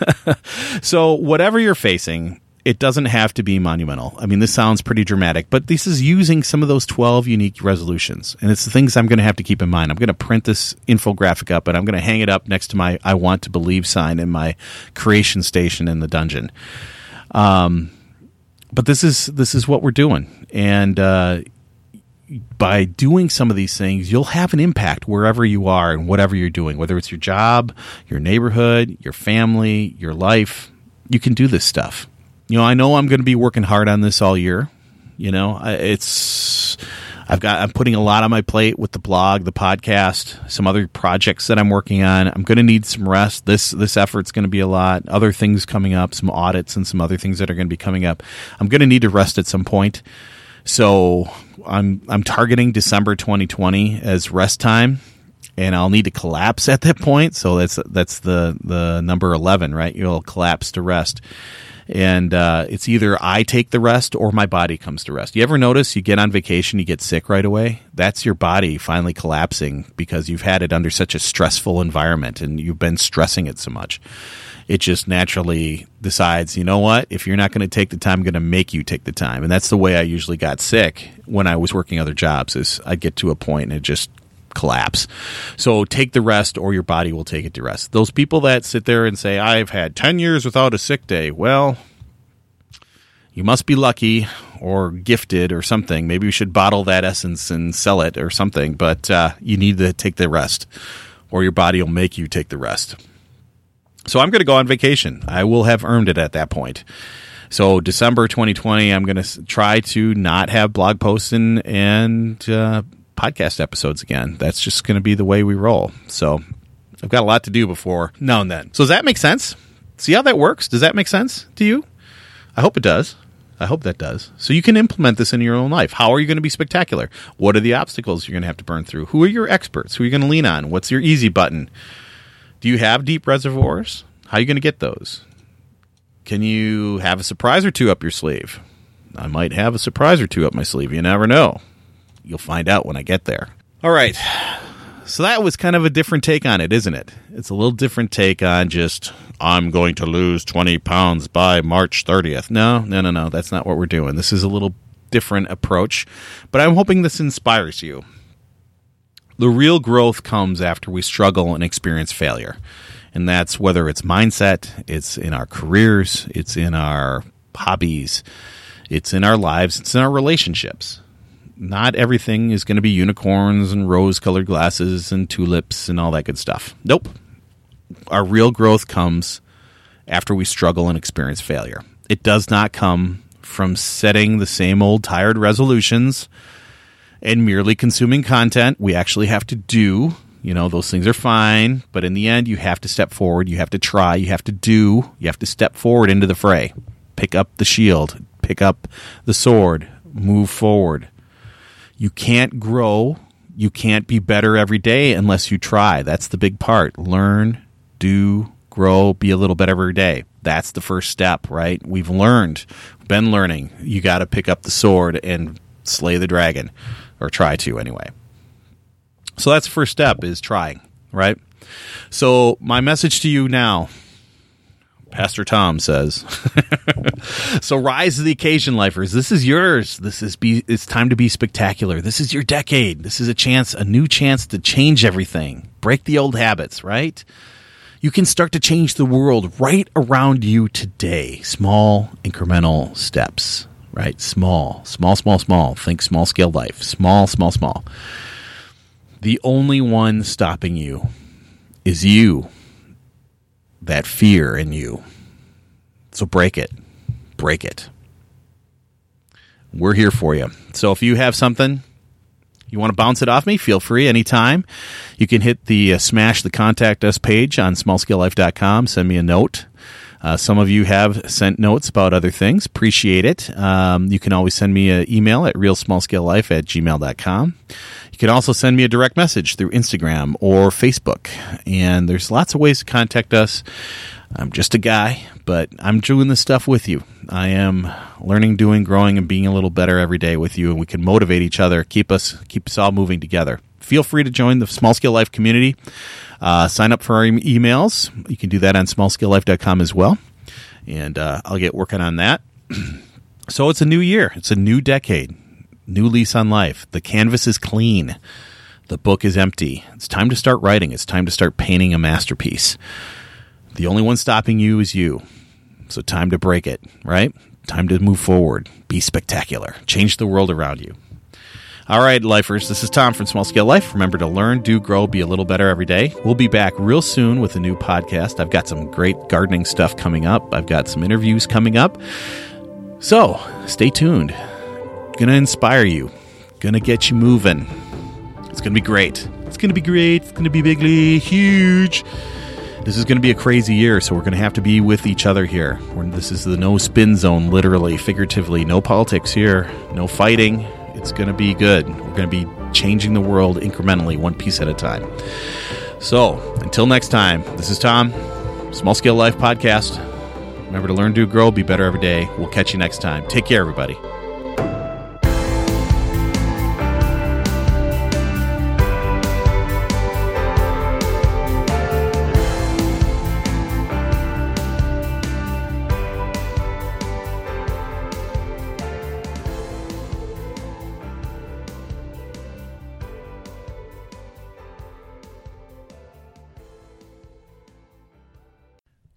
so, whatever you're facing, it doesn't have to be monumental. I mean, this sounds pretty dramatic, but this is using some of those 12 unique resolutions. And it's the things I'm going to have to keep in mind. I'm going to print this infographic up and I'm going to hang it up next to my I want to believe sign in my creation station in the dungeon. Um, but this is this is what we're doing. And uh, by doing some of these things, you'll have an impact wherever you are and whatever you're doing, whether it's your job, your neighborhood, your family, your life. You can do this stuff you know, I know I'm going to be working hard on this all year. You know, it's I've got I'm putting a lot on my plate with the blog, the podcast, some other projects that I'm working on. I'm going to need some rest. This this effort's going to be a lot. Other things coming up, some audits and some other things that are going to be coming up. I'm going to need to rest at some point. So I'm I'm targeting December 2020 as rest time and I'll need to collapse at that point. So that's that's the the number eleven, right? You'll collapse to rest, and uh, it's either I take the rest or my body comes to rest. You ever notice you get on vacation, you get sick right away? That's your body finally collapsing because you've had it under such a stressful environment and you've been stressing it so much. It just naturally decides, you know what? If you're not going to take the time, I'm going to make you take the time. And that's the way I usually got sick when I was working other jobs. Is I'd get to a point and it just collapse. So take the rest or your body will take it to rest. Those people that sit there and say, I've had 10 years without a sick day, well, you must be lucky or gifted or something. Maybe you should bottle that essence and sell it or something, but uh, you need to take the rest or your body will make you take the rest. So I'm going to go on vacation. I will have earned it at that point. So December 2020, I'm going to try to not have blog posts and, and uh, podcast episodes again. That's just going to be the way we roll. So I've got a lot to do before now and then. So does that make sense? See how that works? Does that make sense to you? I hope it does. I hope that does. So you can implement this in your own life. How are you going to be spectacular? What are the obstacles you're going to have to burn through? Who are your experts? Who are you going to lean on? What's your easy button? Do you have deep reservoirs? How are you going to get those? Can you have a surprise or two up your sleeve? I might have a surprise or two up my sleeve. You never know. You'll find out when I get there. All right. So that was kind of a different take on it, isn't it? It's a little different take on just, I'm going to lose 20 pounds by March 30th. No, no, no, no. That's not what we're doing. This is a little different approach, but I'm hoping this inspires you. The real growth comes after we struggle and experience failure. And that's whether it's mindset, it's in our careers, it's in our hobbies, it's in our lives, it's in our relationships not everything is going to be unicorns and rose colored glasses and tulips and all that good stuff. Nope. Our real growth comes after we struggle and experience failure. It does not come from setting the same old tired resolutions and merely consuming content. We actually have to do, you know, those things are fine, but in the end, you have to step forward. You have to try. You have to do. You have to step forward into the fray. Pick up the shield, pick up the sword, move forward you can't grow, you can't be better every day unless you try. That's the big part. Learn, do, grow, be a little better every day. That's the first step, right? We've learned, been learning. You got to pick up the sword and slay the dragon, or try to anyway. So that's the first step is trying, right? So my message to you now Pastor Tom says. so rise to the occasion, lifers. This is yours. This is be it's time to be spectacular. This is your decade. This is a chance, a new chance to change everything. Break the old habits, right? You can start to change the world right around you today. Small incremental steps, right? Small, small, small, small. Think small scale life. Small, small, small. The only one stopping you is you that fear in you. So break it. Break it. We're here for you. So if you have something, You want to bounce it off me? Feel free anytime. You can hit the uh, smash the contact us page on smallscalelife.com. Send me a note. Uh, some of you have sent notes about other things. Appreciate it. Um, you can always send me an email at realsmallscalelife at gmail.com. You can also send me a direct message through Instagram or Facebook. And there's lots of ways to contact us. I'm just a guy, but I'm doing this stuff with you. I am learning, doing, growing, and being a little better every day with you, and we can motivate each other, keep us keep us all moving together. Feel free to join the Small Scale Life community. Uh, sign up for our e- emails. You can do that on smallscalelife.com as well, and uh, I'll get working on that. so it's a new year. It's a new decade. New lease on life. The canvas is clean. The book is empty. It's time to start writing. It's time to start painting a masterpiece. The only one stopping you is you. So time to break it, right? Time to move forward. Be spectacular. Change the world around you. All right, lifers, this is Tom from Small Scale Life. Remember to learn, do, grow, be a little better every day. We'll be back real soon with a new podcast. I've got some great gardening stuff coming up, I've got some interviews coming up. So stay tuned. Gonna inspire you, gonna get you moving. It's gonna be great. It's gonna be great. It's gonna be bigly huge this is going to be a crazy year, so we're going to have to be with each other here. This is the no spin zone, literally, figuratively. No politics here, no fighting. It's going to be good. We're going to be changing the world incrementally, one piece at a time. So, until next time, this is Tom, Small Scale Life Podcast. Remember to learn, do, grow, be better every day. We'll catch you next time. Take care, everybody.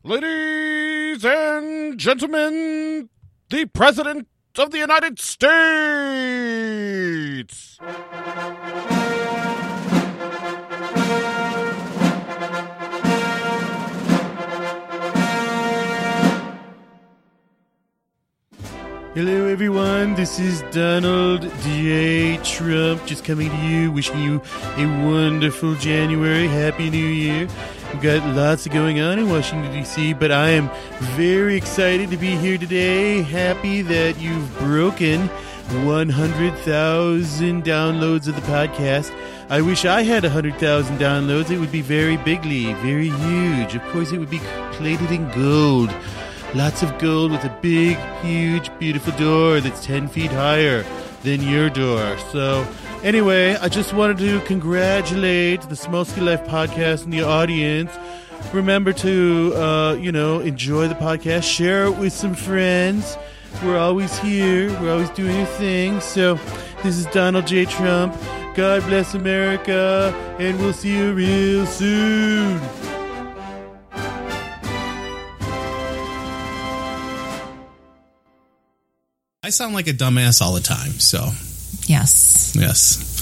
Ladies and gentlemen, the President of the United States. Hello, everyone. This is Donald J. Trump just coming to you, wishing you a wonderful January. Happy New Year. We've got lots of going on in Washington, D.C., but I am very excited to be here today. Happy that you've broken 100,000 downloads of the podcast. I wish I had 100,000 downloads. It would be very bigly, very huge. Of course, it would be plated in gold. Lots of gold with a big, huge, beautiful door that's 10 feet higher than your door. So, anyway, I just wanted to congratulate the Scale Life podcast and the audience. Remember to, uh, you know, enjoy the podcast, share it with some friends. We're always here, we're always doing a thing. So, this is Donald J. Trump. God bless America, and we'll see you real soon. I sound like a dumbass all the time, so Yes. yes.